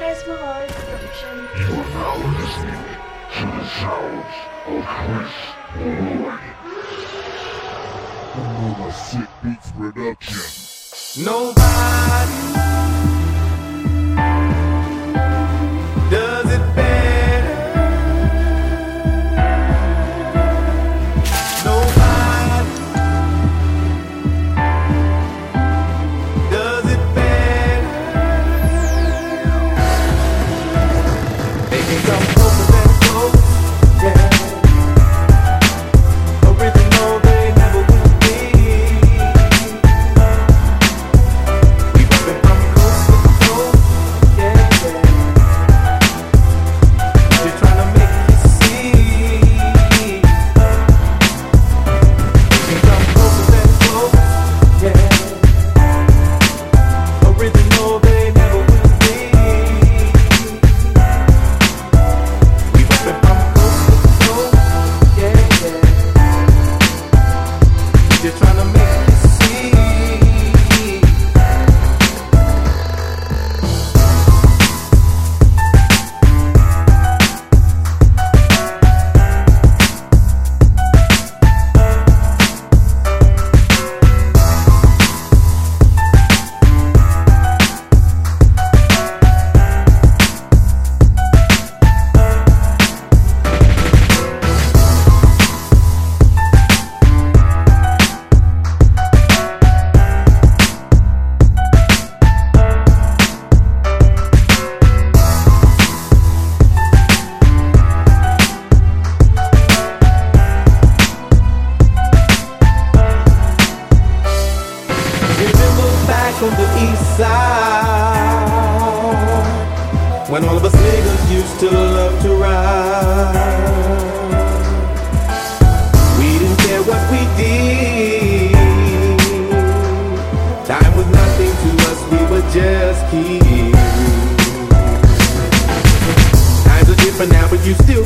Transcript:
Chris Malone production. You are now listening to the sounds of Chris Malloy. Another Sick Beats production. Nobody come Just tryna make On the east side. When all of us niggas used to love to ride. We didn't care what we did. Time was nothing to us, we were just kids. Times are different now, but you still